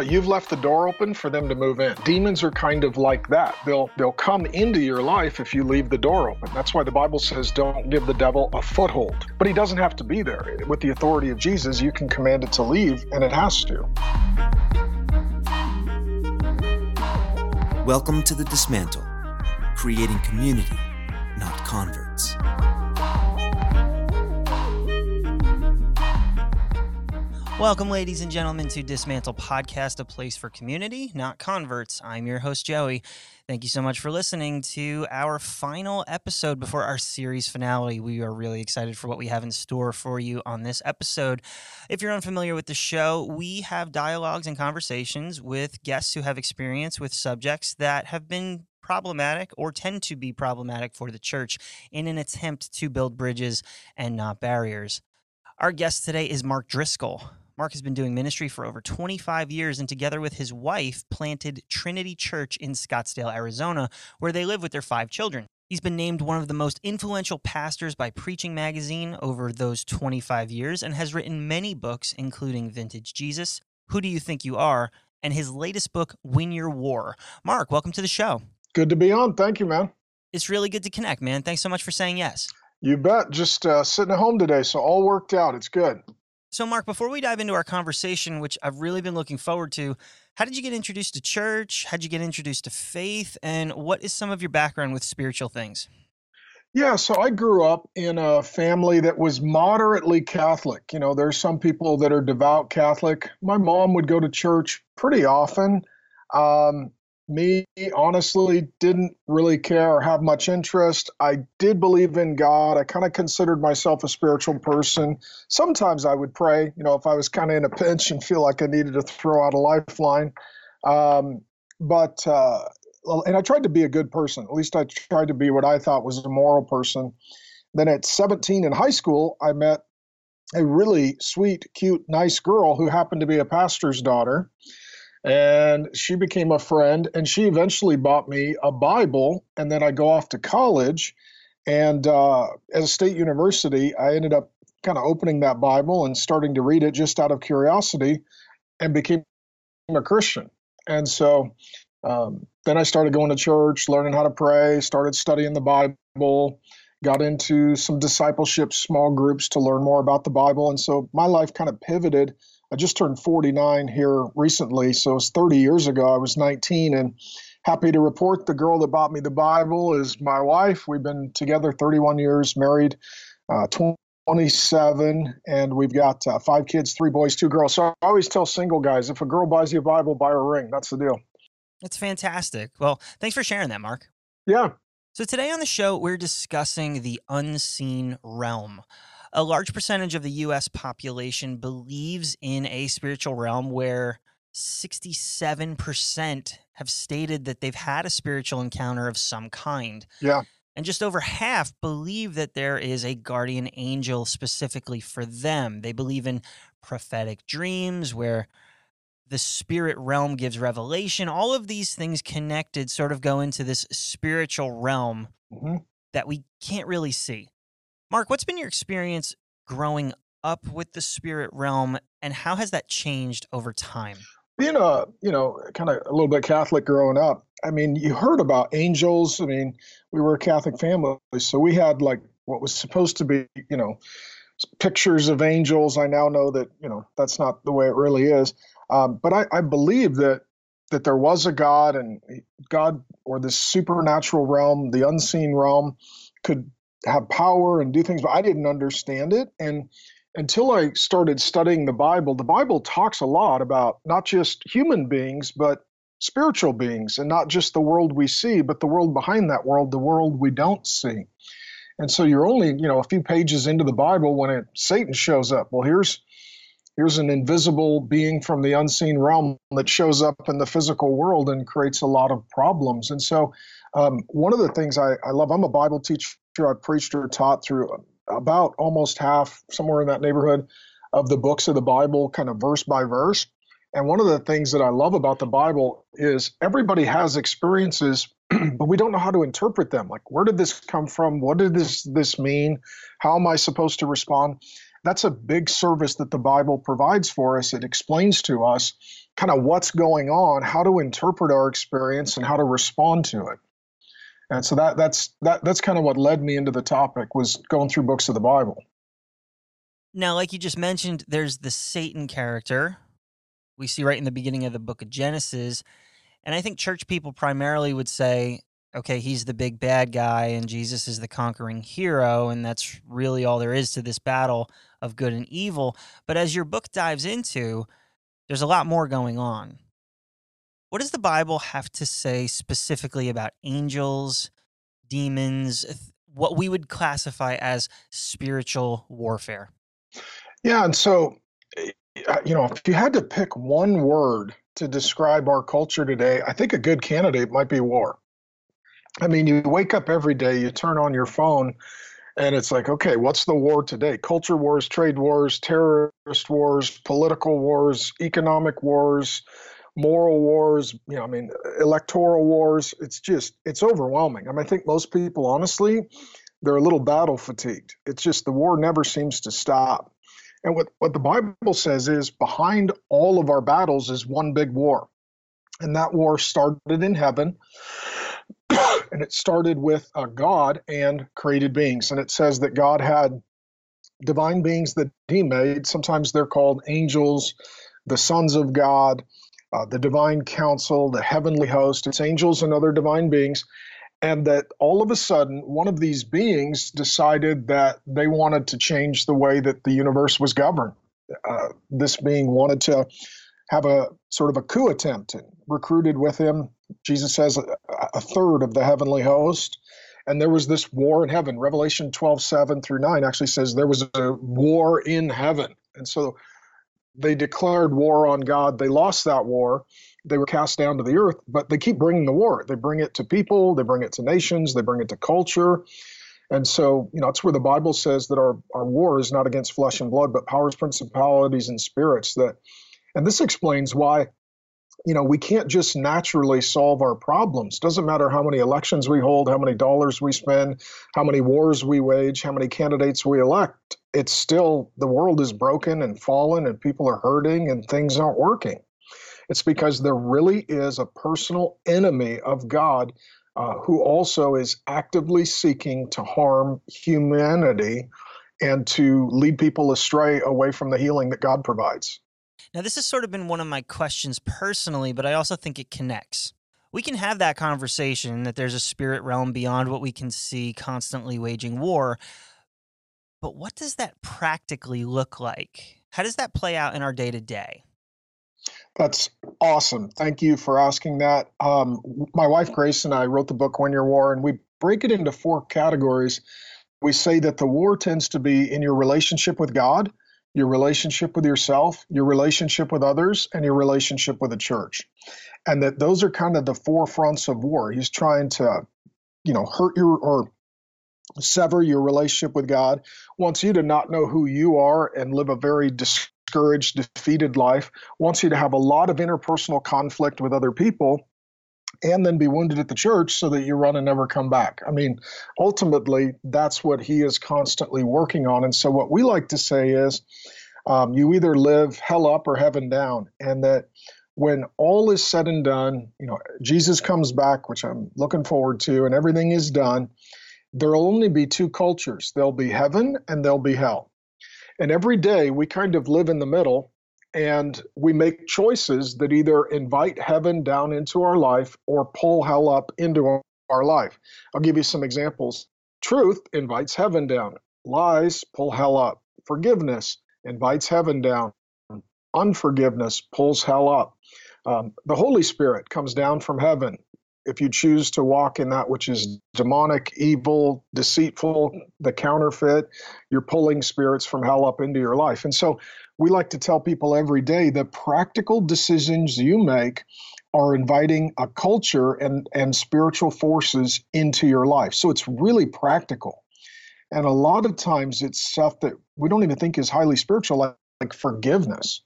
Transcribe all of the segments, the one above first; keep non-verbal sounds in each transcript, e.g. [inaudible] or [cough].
but you've left the door open for them to move in. Demons are kind of like that. They'll they'll come into your life if you leave the door open. That's why the Bible says don't give the devil a foothold. But he doesn't have to be there. With the authority of Jesus, you can command it to leave and it has to. Welcome to the Dismantle, creating community, not converts. Welcome, ladies and gentlemen, to Dismantle Podcast, a place for community, not converts. I'm your host, Joey. Thank you so much for listening to our final episode before our series finale. We are really excited for what we have in store for you on this episode. If you're unfamiliar with the show, we have dialogues and conversations with guests who have experience with subjects that have been problematic or tend to be problematic for the church in an attempt to build bridges and not barriers. Our guest today is Mark Driscoll. Mark has been doing ministry for over 25 years and, together with his wife, planted Trinity Church in Scottsdale, Arizona, where they live with their five children. He's been named one of the most influential pastors by Preaching Magazine over those 25 years and has written many books, including Vintage Jesus, Who Do You Think You Are, and his latest book, Win Your War. Mark, welcome to the show. Good to be on. Thank you, man. It's really good to connect, man. Thanks so much for saying yes. You bet. Just uh, sitting at home today, so all worked out. It's good. So, Mark, before we dive into our conversation, which I've really been looking forward to, how did you get introduced to church? How did you get introduced to faith? And what is some of your background with spiritual things? Yeah, so I grew up in a family that was moderately Catholic. You know, there's some people that are devout Catholic. My mom would go to church pretty often. Um, me honestly didn't really care or have much interest. I did believe in God. I kind of considered myself a spiritual person. Sometimes I would pray, you know, if I was kind of in a pinch and feel like I needed to throw out a lifeline. Um, but, uh, and I tried to be a good person. At least I tried to be what I thought was a moral person. Then at 17 in high school, I met a really sweet, cute, nice girl who happened to be a pastor's daughter and she became a friend and she eventually bought me a bible and then i go off to college. And uh, at a state university i ended up kind of opening that bible and starting to read it just out of curiosity and became a christian. And so um, then i started going to church learning how to pray started studying the bible got into some discipleship small groups to learn more about the bible. And so my life kind of pivoted I just turned 49 here recently, so it's 30 years ago. I was 19, and happy to report the girl that bought me the Bible is my wife. We've been together 31 years, married uh, 27, and we've got uh, five kids, three boys, two girls. So I always tell single guys, if a girl buys you a Bible, buy her a ring. That's the deal. That's fantastic. Well, thanks for sharing that, Mark. Yeah. So today on the show, we're discussing the unseen realm a large percentage of the US population believes in a spiritual realm where 67% have stated that they've had a spiritual encounter of some kind. Yeah. And just over half believe that there is a guardian angel specifically for them. They believe in prophetic dreams where the spirit realm gives revelation. All of these things connected sort of go into this spiritual realm mm-hmm. that we can't really see. Mark, what's been your experience growing up with the spirit realm, and how has that changed over time? Being a you know kind of a little bit Catholic growing up, I mean, you heard about angels. I mean, we were a Catholic family, so we had like what was supposed to be you know pictures of angels. I now know that you know that's not the way it really is. Um, but I, I believe that that there was a God and God or this supernatural realm, the unseen realm, could have power and do things, but I didn't understand it. And until I started studying the Bible, the Bible talks a lot about not just human beings, but spiritual beings, and not just the world we see, but the world behind that world, the world we don't see. And so you're only, you know, a few pages into the Bible when it, Satan shows up. Well, here's here's an invisible being from the unseen realm that shows up in the physical world and creates a lot of problems. And so, um, one of the things I, I love, I'm a Bible teacher I've preached or taught through about almost half, somewhere in that neighborhood, of the books of the Bible, kind of verse by verse. And one of the things that I love about the Bible is everybody has experiences, [clears throat] but we don't know how to interpret them. Like, where did this come from? What did this this mean? How am I supposed to respond? That's a big service that the Bible provides for us. It explains to us kind of what's going on, how to interpret our experience, and how to respond to it. And so that that's that that's kind of what led me into the topic was going through books of the Bible. Now, like you just mentioned, there's the Satan character we see right in the beginning of the book of Genesis. And I think church people primarily would say, okay, he's the big bad guy and Jesus is the conquering hero. And that's really all there is to this battle of good and evil. But as your book dives into, there's a lot more going on. What does the Bible have to say specifically about angels, demons, what we would classify as spiritual warfare? Yeah, and so eh, you know, if you had to pick one word to describe our culture today, I think a good candidate might be war. I mean, you wake up every day, you turn on your phone, and it's like, okay, what's the war today? Culture wars, trade wars, terrorist wars, political wars, economic wars, moral wars, you know, I mean, electoral wars. It's just, it's overwhelming. I mean, I think most people, honestly, they're a little battle fatigued. It's just the war never seems to stop. And what, what the Bible says is behind all of our battles is one big war. And that war started in heaven. And it started with uh, God and created beings. And it says that God had divine beings that he made. Sometimes they're called angels, the sons of God, uh, the divine council, the heavenly host. It's angels and other divine beings. And that all of a sudden, one of these beings decided that they wanted to change the way that the universe was governed. Uh, this being wanted to have a sort of a coup attempt and recruited with him, Jesus says, a, a third of the heavenly host and there was this war in heaven. Revelation 12, 7 through 9 actually says there was a war in heaven. And so they declared war on God. They lost that war. They were cast down to the earth, but they keep bringing the war. They bring it to people, they bring it to nations, they bring it to culture. And so, you know, that's where the Bible says that our, our war is not against flesh and blood, but powers, principalities, and spirits. That, and this explains why, you know, we can't just naturally solve our problems. Doesn't matter how many elections we hold, how many dollars we spend, how many wars we wage, how many candidates we elect. It's still the world is broken and fallen, and people are hurting, and things aren't working. It's because there really is a personal enemy of God uh, who also is actively seeking to harm humanity and to lead people astray away from the healing that God provides. Now, this has sort of been one of my questions personally, but I also think it connects. We can have that conversation that there's a spirit realm beyond what we can see constantly waging war. But what does that practically look like? How does that play out in our day to day? That's awesome. Thank you for asking that. Um, my wife Grace and I wrote the book Win Your War, and we break it into four categories. We say that the war tends to be in your relationship with God, your relationship with yourself, your relationship with others, and your relationship with the church. And that those are kind of the four fronts of war. He's trying to, you know, hurt your or sever your relationship with God, wants you to not know who you are and live a very discouraged, defeated life, wants you to have a lot of interpersonal conflict with other people, and then be wounded at the church so that you run and never come back. I mean, ultimately, that's what he is constantly working on. And so, what we like to say is um, you either live hell up or heaven down, and that when all is said and done, you know, Jesus comes back, which I'm looking forward to, and everything is done, there'll only be two cultures there'll be heaven and there'll be hell. And every day we kind of live in the middle and we make choices that either invite heaven down into our life or pull hell up into our life. I'll give you some examples. Truth invites heaven down, lies pull hell up, forgiveness invites heaven down, unforgiveness pulls hell up. Um, the Holy Spirit comes down from heaven if you choose to walk in that which is demonic, evil, deceitful, the counterfeit, you're pulling spirits from hell up into your life. And so we like to tell people every day the practical decisions you make are inviting a culture and, and spiritual forces into your life. So it's really practical. And a lot of times it's stuff that we don't even think is highly spiritual, like, like forgiveness.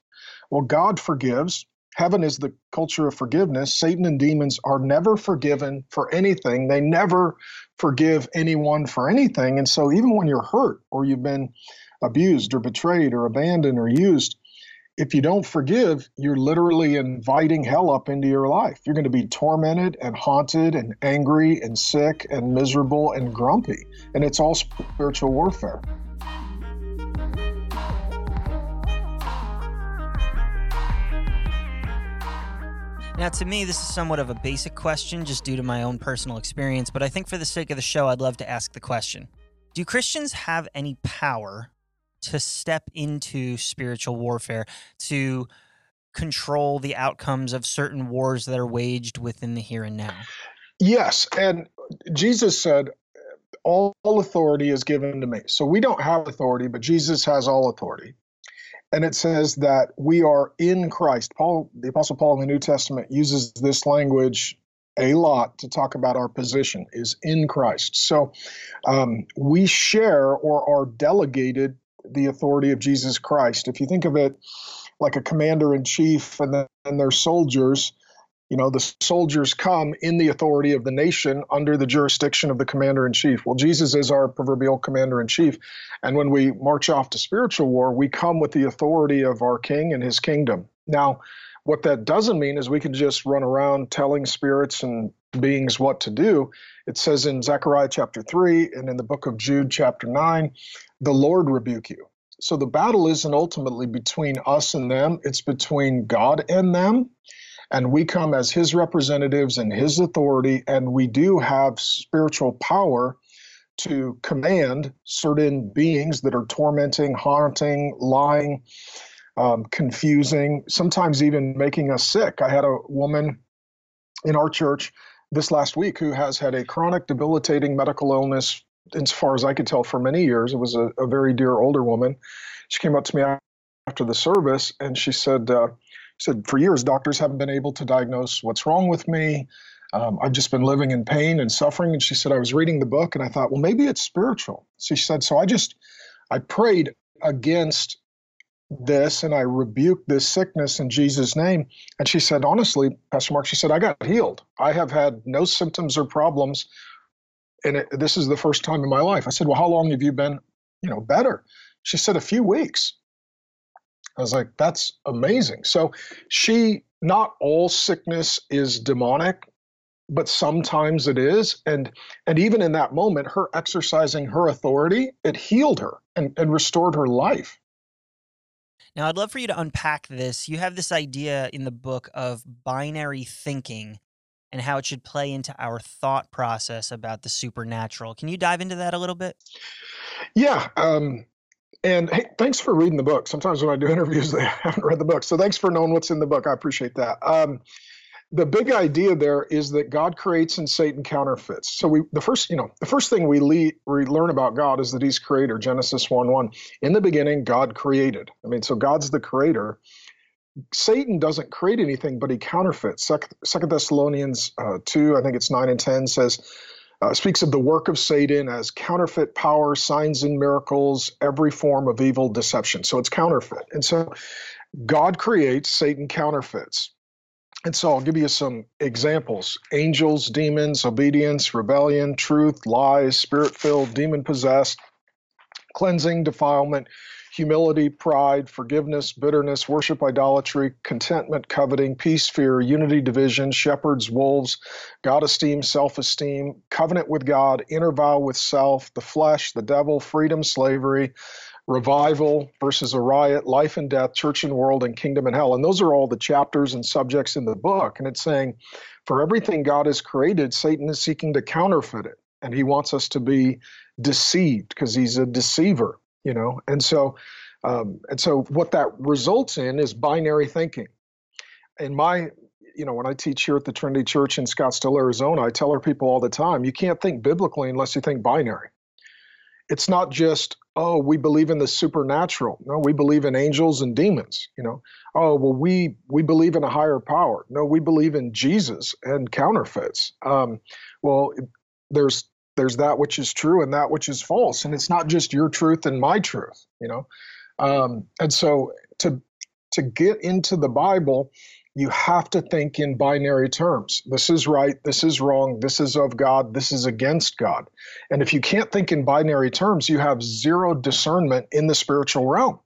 Well, God forgives, Heaven is the culture of forgiveness. Satan and demons are never forgiven for anything. They never forgive anyone for anything. And so, even when you're hurt or you've been abused or betrayed or abandoned or used, if you don't forgive, you're literally inviting hell up into your life. You're going to be tormented and haunted and angry and sick and miserable and grumpy. And it's all spiritual warfare. Now, to me, this is somewhat of a basic question just due to my own personal experience, but I think for the sake of the show, I'd love to ask the question Do Christians have any power to step into spiritual warfare, to control the outcomes of certain wars that are waged within the here and now? Yes. And Jesus said, All authority is given to me. So we don't have authority, but Jesus has all authority. And it says that we are in Christ. Paul, the Apostle Paul in the New Testament uses this language a lot to talk about our position is in Christ. So um, we share or are delegated the authority of Jesus Christ. If you think of it like a commander in chief and then their soldiers, you know, the soldiers come in the authority of the nation under the jurisdiction of the commander in chief. Well, Jesus is our proverbial commander in chief. And when we march off to spiritual war, we come with the authority of our king and his kingdom. Now, what that doesn't mean is we can just run around telling spirits and beings what to do. It says in Zechariah chapter 3 and in the book of Jude chapter 9, the Lord rebuke you. So the battle isn't ultimately between us and them, it's between God and them. And we come as his representatives and his authority, and we do have spiritual power to command certain beings that are tormenting, haunting, lying, um, confusing, sometimes even making us sick. I had a woman in our church this last week who has had a chronic, debilitating medical illness, as far as I could tell, for many years. It was a, a very dear older woman. She came up to me after the service and she said, uh, said, for years, doctors haven't been able to diagnose what's wrong with me. Um, I've just been living in pain and suffering. And she said, I was reading the book and I thought, well, maybe it's spiritual. So she said, so I just, I prayed against this and I rebuked this sickness in Jesus' name. And she said, honestly, Pastor Mark, she said, I got healed. I have had no symptoms or problems. And it, this is the first time in my life. I said, well, how long have you been, you know, better? She said, a few weeks. I was like, that's amazing. So she, not all sickness is demonic, but sometimes it is. And and even in that moment, her exercising her authority, it healed her and, and restored her life. Now, I'd love for you to unpack this. You have this idea in the book of binary thinking and how it should play into our thought process about the supernatural. Can you dive into that a little bit? Yeah. Um, and hey, thanks for reading the book. Sometimes when I do [laughs] interviews, they haven't read the book. So thanks for knowing what's in the book. I appreciate that. Um, the big idea there is that God creates and Satan counterfeits. So we the first, you know, the first thing we, le- we learn about God is that he's creator. Genesis 1 1. In the beginning, God created. I mean, so God's the creator. Satan doesn't create anything, but he counterfeits. Second Thessalonians uh, 2, I think it's 9 and 10 says, uh, speaks of the work of Satan as counterfeit power, signs and miracles, every form of evil deception. So it's counterfeit. And so God creates, Satan counterfeits. And so I'll give you some examples angels, demons, obedience, rebellion, truth, lies, spirit filled, demon possessed, cleansing, defilement, humility, pride, forgiveness, bitterness, worship, idolatry, contentment, coveting, peace, fear, unity, division, shepherds, wolves, God esteem, self esteem, covenant with God, inner vow with self, the flesh, the devil, freedom, slavery, revival versus a riot, life and death, church and world, and kingdom and hell. And those are all the chapters and subjects in the book. And it's saying, for everything God has created, Satan is seeking to counterfeit it. And he wants us to be deceived because he's a deceiver you know? And so um, and so what that results in is binary thinking. In my you know when i teach here at the trinity church in scottsdale arizona i tell our people all the time you can't think biblically unless you think binary. It's not just oh we believe in the supernatural. No we believe in angels and demons you know? Oh well we we believe in a higher power. No we believe in jesus and counterfeits. Um, well there's there's that which is true and that which is false and it's not just your truth and my truth you know um, and so to to get into the bible you have to think in binary terms this is right this is wrong this is of god this is against god and if you can't think in binary terms you have zero discernment in the spiritual realm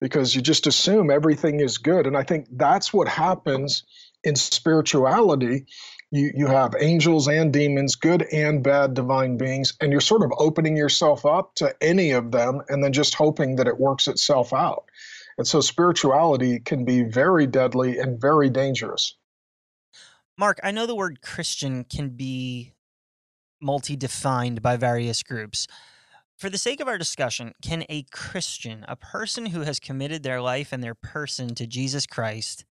because you just assume everything is good. And I think that's what happens in spirituality. You, you have angels and demons, good and bad divine beings, and you're sort of opening yourself up to any of them and then just hoping that it works itself out. And so spirituality can be very deadly and very dangerous. Mark, I know the word Christian can be multi defined by various groups. For the sake of our discussion, can a Christian, a person who has committed their life and their person to Jesus Christ,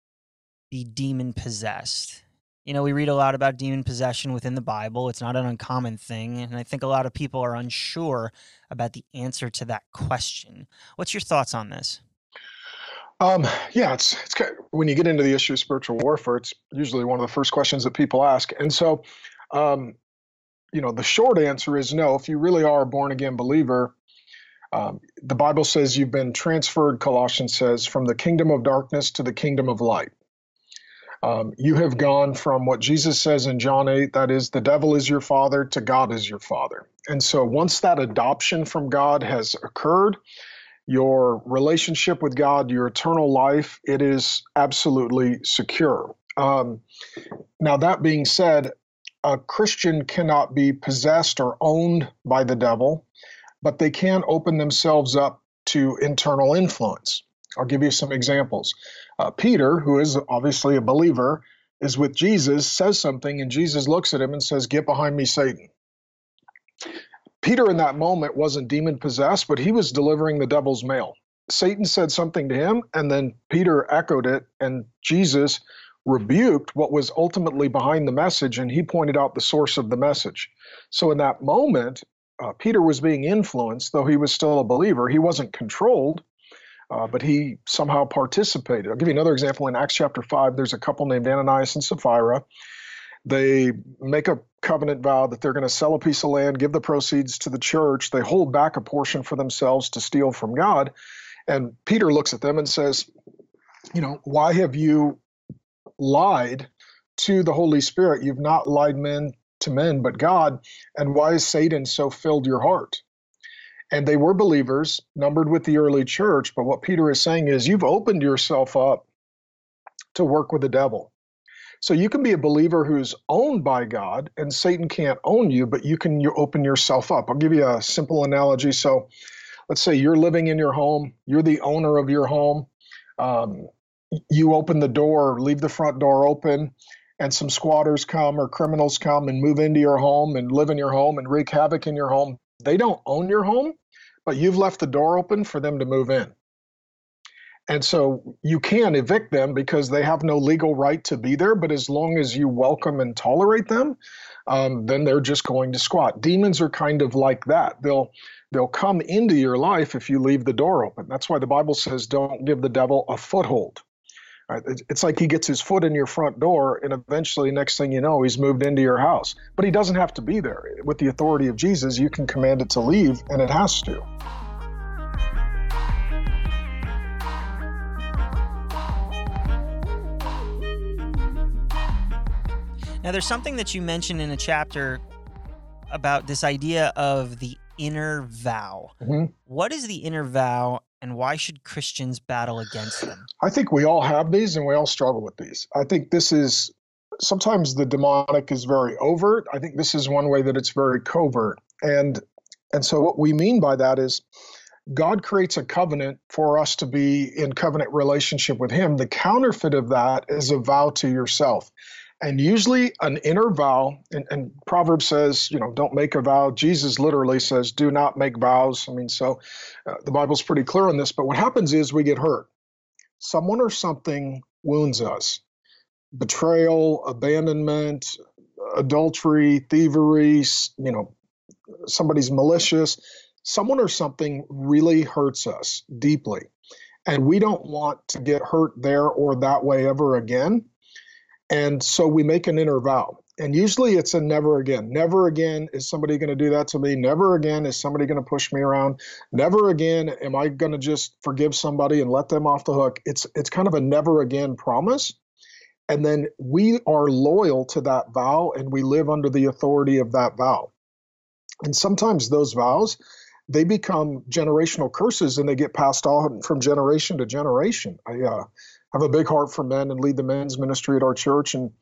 be demon possessed? You know, we read a lot about demon possession within the Bible. It's not an uncommon thing. And I think a lot of people are unsure about the answer to that question. What's your thoughts on this? Um, yeah, it's it's kind of, when you get into the issue of spiritual warfare, it's usually one of the first questions that people ask. And so, um, you know, the short answer is no. If you really are a born again believer, um, the Bible says you've been transferred. Colossians says from the kingdom of darkness to the kingdom of light. Um, you have gone from what Jesus says in John 8, that is, the devil is your father, to God is your father. And so once that adoption from God has occurred, your relationship with God, your eternal life, it is absolutely secure. Um, now, that being said, a Christian cannot be possessed or owned by the devil, but they can open themselves up to internal influence. I'll give you some examples. Uh, Peter, who is obviously a believer, is with Jesus, says something, and Jesus looks at him and says, Get behind me, Satan. Peter, in that moment, wasn't demon possessed, but he was delivering the devil's mail. Satan said something to him, and then Peter echoed it, and Jesus rebuked what was ultimately behind the message, and he pointed out the source of the message. So, in that moment, uh, Peter was being influenced, though he was still a believer. He wasn't controlled, uh, but he somehow participated. I'll give you another example. In Acts chapter 5, there's a couple named Ananias and Sapphira. They make a covenant vow that they're going to sell a piece of land, give the proceeds to the church. They hold back a portion for themselves to steal from God. And Peter looks at them and says, You know, why have you lied to the Holy Spirit? You've not lied men to men, but God. And why has Satan so filled your heart? And they were believers, numbered with the early church. But what Peter is saying is, you've opened yourself up to work with the devil. So you can be a believer who's owned by God, and Satan can't own you, but you can you open yourself up. I'll give you a simple analogy. So let's say you're living in your home, you're the owner of your home. Um, you open the door, leave the front door open, and some squatters come or criminals come and move into your home and live in your home and wreak havoc in your home. They don't own your home, but you've left the door open for them to move in. And so you can evict them because they have no legal right to be there. But as long as you welcome and tolerate them, um, then they're just going to squat. Demons are kind of like that. They'll they'll come into your life if you leave the door open. That's why the Bible says, "Don't give the devil a foothold." Right? It's like he gets his foot in your front door, and eventually, next thing you know, he's moved into your house. But he doesn't have to be there. With the authority of Jesus, you can command it to leave, and it has to. Now, there's something that you mentioned in a chapter about this idea of the inner vow. Mm-hmm. What is the inner vow, and why should Christians battle against them? I think we all have these, and we all struggle with these. I think this is sometimes the demonic is very overt. I think this is one way that it's very covert, and and so what we mean by that is. God creates a covenant for us to be in covenant relationship with Him. The counterfeit of that is a vow to yourself. And usually, an inner vow, and, and Proverbs says, you know, don't make a vow. Jesus literally says, do not make vows. I mean, so uh, the Bible's pretty clear on this. But what happens is we get hurt. Someone or something wounds us betrayal, abandonment, adultery, thievery, you know, somebody's malicious. Someone or something really hurts us deeply. And we don't want to get hurt there or that way ever again. And so we make an inner vow. And usually it's a never again. Never again is somebody going to do that to me. Never again is somebody going to push me around. Never again am I going to just forgive somebody and let them off the hook. It's it's kind of a never again promise. And then we are loyal to that vow and we live under the authority of that vow. And sometimes those vows they become generational curses and they get passed on from generation to generation. I uh, have a big heart for men and lead the men's ministry at our church. And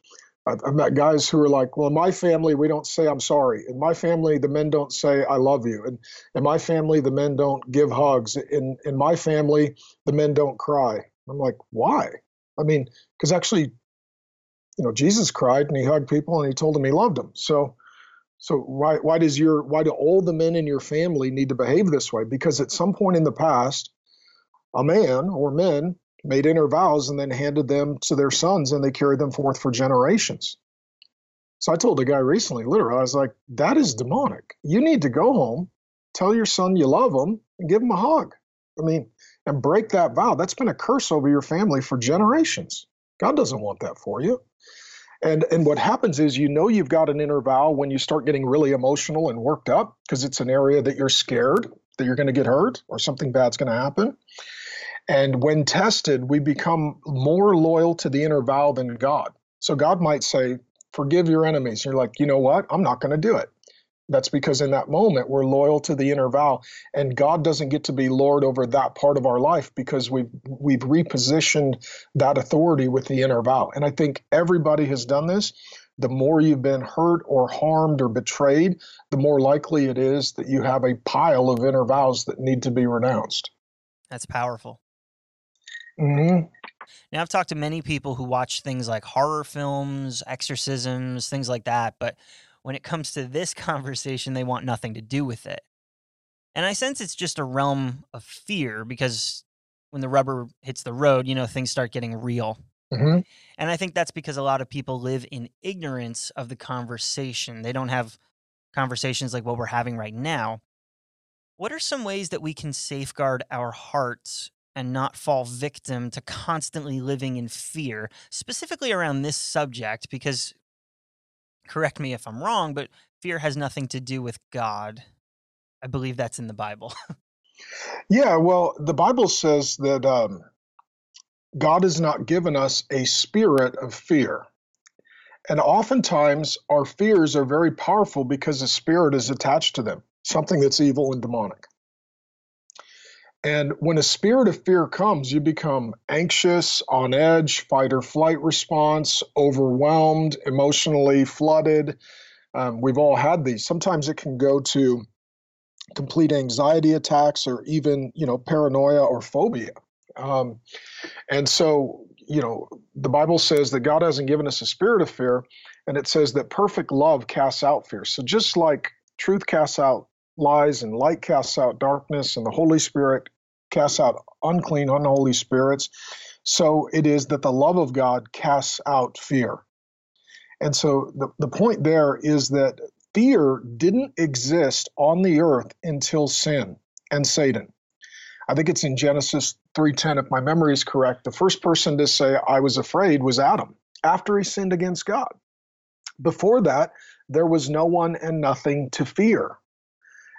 I've met guys who are like, well, in my family, we don't say I'm sorry. In my family, the men don't say I love you. And in my family, the men don't give hugs. In in my family, the men don't cry. I'm like, why? I mean, because actually, you know, Jesus cried and he hugged people and he told them he loved them. So so why why does your why do all the men in your family need to behave this way? Because at some point in the past, a man or men made inner vows and then handed them to their sons and they carried them forth for generations. So I told a guy recently, literally, I was like, that is demonic. You need to go home, tell your son you love him, and give him a hug. I mean, and break that vow. That's been a curse over your family for generations. God doesn't want that for you. And and what happens is you know you've got an inner vow when you start getting really emotional and worked up because it's an area that you're scared that you're going to get hurt or something bad's going to happen. And when tested, we become more loyal to the inner vow than God. So God might say, Forgive your enemies. You're like, you know what? I'm not going to do it. That's because in that moment we're loyal to the inner vow, and God doesn't get to be Lord over that part of our life because we've we've repositioned that authority with the inner vow. And I think everybody has done this. The more you've been hurt or harmed or betrayed, the more likely it is that you have a pile of inner vows that need to be renounced. That's powerful. Mm-hmm. Now, I've talked to many people who watch things like horror films, exorcisms, things like that, but when it comes to this [laughs] conversation, they want nothing to do with it. And I sense it's just a realm of fear because when the rubber hits the road, you know, things start getting real. Mm-hmm. And I think that's because a lot of people live in ignorance of the conversation. They don't have conversations like what we're having right now. What are some ways that we can safeguard our hearts and not fall victim to constantly living in fear, specifically around this subject, because correct me if I'm wrong, but fear has nothing to do with God. I believe that's in the Bible. [laughs] yeah, well, the Bible says that um, God has not given us a spirit of fear. And oftentimes, our fears are very powerful because a spirit is attached to them, something that's evil and demonic. And when a spirit of fear comes, you become anxious, on edge, fight or flight response, overwhelmed, emotionally flooded. Um, we've all had these. Sometimes it can go to complete anxiety attacks or even, you know, paranoia or phobia. Um, and so, you know, the Bible says that God hasn't given us a spirit of fear, and it says that perfect love casts out fear. So just like truth casts out lies and light casts out darkness and the holy spirit casts out unclean unholy spirits. So it is that the love of god casts out fear. And so the, the point there is that fear didn't exist on the earth until sin and satan. I think it's in genesis 3.10 if my memory is correct the first person to say i was afraid was adam after he sinned against god. Before that there was no one and nothing to fear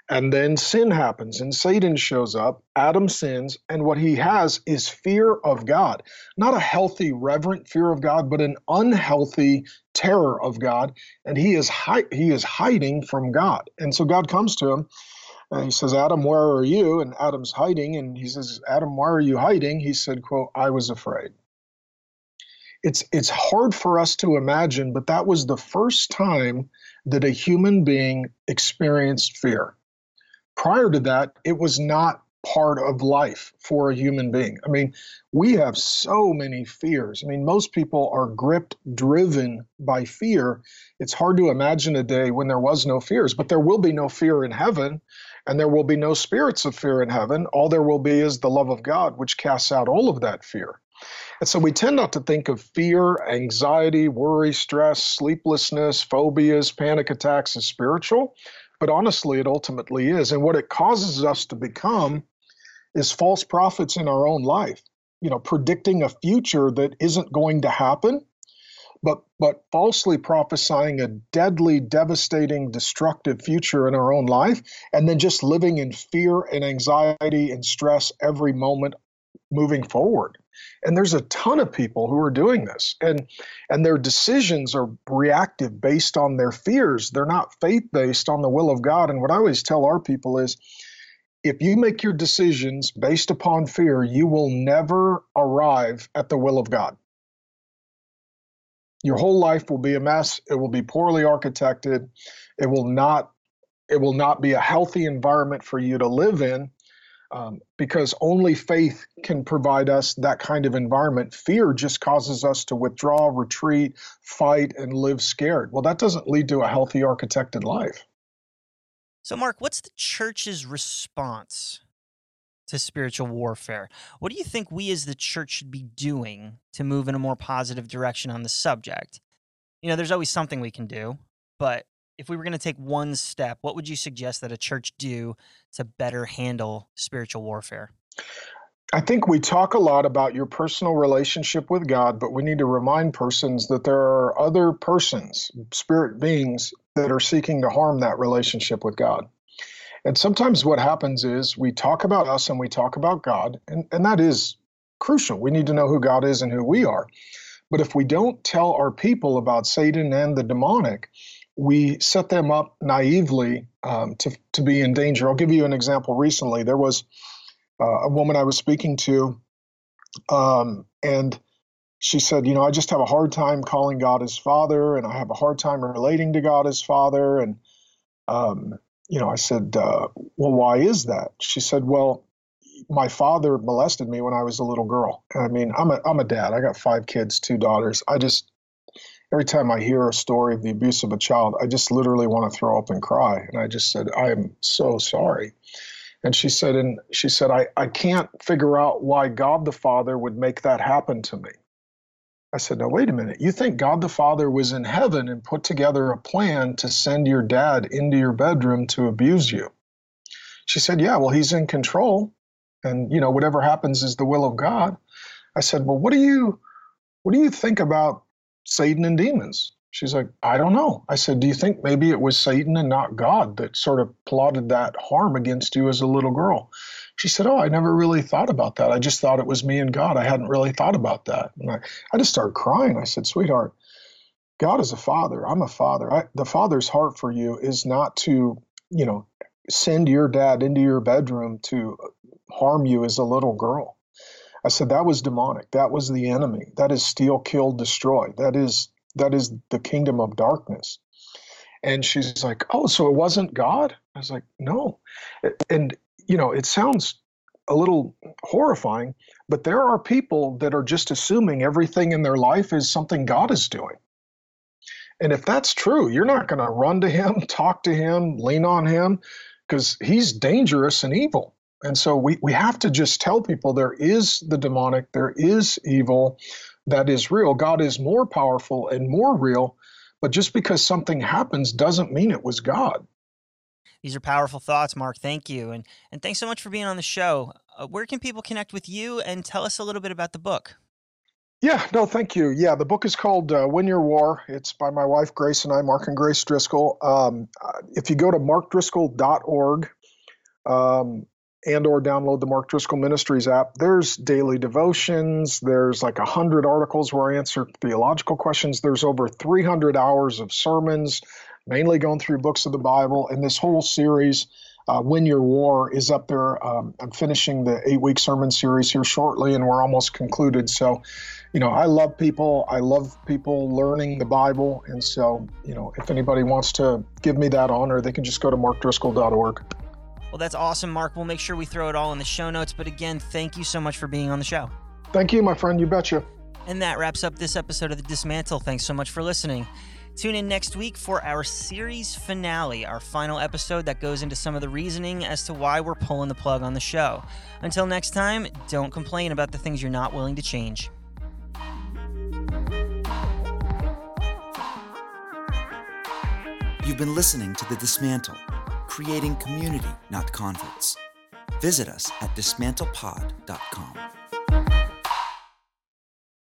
and then sin happens and Satan shows up. Adam sins, and what he has is fear of God. Not a healthy, reverent fear of God, but an unhealthy terror of God. And he is hi- he is hiding from God. And so God comes to him and he says, Adam, where are you? And Adam's hiding. And he says, Adam, why are you hiding? He said, quote, I was afraid. It's it's hard for us to imagine, but that was the first time that a human being experienced fear prior to that, it was not part of life for a human being. I mean, we have so many fears. I mean, most people are gripped, driven by fear. It's hard to imagine a day when there was no fears, but there will be no fear in heaven, and there will be no spirits of fear in heaven. All there will be is the love of God, which casts out all of that fear. And so we tend not to think of fear, anxiety, worry, stress, sleeplessness, phobias, panic attacks as spiritual but honestly, it ultimately is. And what it causes us to become is false prophets in our own life, you know, predicting a future that isn't going to happen, but but falsely prophesying a deadly, devastating, destructive future in our own life, and then just living in fear and anxiety and stress every moment moving forward and there's a ton of people who are doing this and and their decisions are reactive based on their fears they're not faith based on the will of god and what i always tell our people is if you make your decisions based upon fear, you will never arrive at the will of God. Your whole life will be a mess. It will be poorly architected. It will not it will not be a healthy environment for you to live in um, because only faith can provide us that kind of environment. Fear just causes us to withdraw, retreat, fight, and live scared. Well, that doesn't lead to a healthy, architected life. So, Mark, what's the church's response to spiritual warfare? What do you think we as the church should be doing to move in a more positive direction on the subject? You know, there's always something we can do, but if we were going to take one step, what would you suggest that a church do to better handle spiritual warfare? I think we talk a lot about your personal relationship with God, but we need to remind persons that there are other persons, spirit beings, that are seeking to harm that relationship with God. And sometimes what happens is we talk about us and we talk about God, and, and that is crucial. We need to know who God is and who we are. But if we don't tell our people about Satan and the demonic, we set them up naively um, to, to be in danger. I'll give you an example. Recently, there was uh, a woman I was speaking to, um, and she said, You know, I just have a hard time calling God his father, and I have a hard time relating to God as father. And, um, you know, I said, uh, Well, why is that? She said, Well, my father molested me when I was a little girl. I mean, I'm a, I'm a dad. I got five kids, two daughters. I just, every time I hear a story of the abuse of a child, I just literally want to throw up and cry. And I just said, I am so sorry. And she said, and she said, I, I can't figure out why God the Father would make that happen to me. I said, now wait a minute. You think God the Father was in heaven and put together a plan to send your dad into your bedroom to abuse you? She said, yeah, well, he's in control. And, you know, whatever happens is the will of God. I said, well, what do you, what do you think about Satan and demons? She's like, I don't know. I said, Do you think maybe it was Satan and not God that sort of plotted that harm against you as a little girl? She said, Oh, I never really thought about that. I just thought it was me and God. I hadn't really thought about that. And I, I just started crying. I said, Sweetheart, God is a father. I'm a father. I, the father's heart for you is not to, you know, send your dad into your bedroom to harm you as a little girl. I said that was demonic. That was the enemy. That is steal, kill, destroy. That is that is the kingdom of darkness. And she's like, "Oh, so it wasn't God?" I was like, "No." And you know, it sounds a little horrifying, but there are people that are just assuming everything in their life is something God is doing. And if that's true, you're not going to run to him, [laughs] talk to him, lean on him because he's dangerous and evil. And so we, we have to just tell people there is the demonic, there is evil that is real. God is more powerful and more real, but just because something happens doesn't mean it was God. These are powerful thoughts, Mark. Thank you. And, and thanks so much for being on the show. Uh, where can people connect with you and tell us a little bit about the book? Yeah, no, thank you. Yeah, the book is called uh, Win Your War. It's by my wife, Grace, and I, Mark and Grace Driscoll. Um, uh, if you go to markdriscoll.org, um, and or download the Mark Driscoll Ministries app. There's daily devotions. There's like a hundred articles where I answer theological questions. There's over 300 hours of sermons, mainly going through books of the Bible. And this whole series, uh, Win Your War, is up there. Um, I'm finishing the eight week sermon series here shortly, and we're almost concluded. So, you know, I love people. I love people learning the Bible. And so, you know, if anybody wants to give me that honor, they can just go to markdriscoll.org. Well, that's awesome, Mark. We'll make sure we throw it all in the show notes. But again, thank you so much for being on the show. Thank you, my friend. You betcha. And that wraps up this episode of The Dismantle. Thanks so much for listening. Tune in next week for our series finale, our final episode that goes into some of the reasoning as to why we're pulling the plug on the show. Until next time, don't complain about the things you're not willing to change. You've been listening to The Dismantle creating community, not converts. Visit us at dismantlepod.com.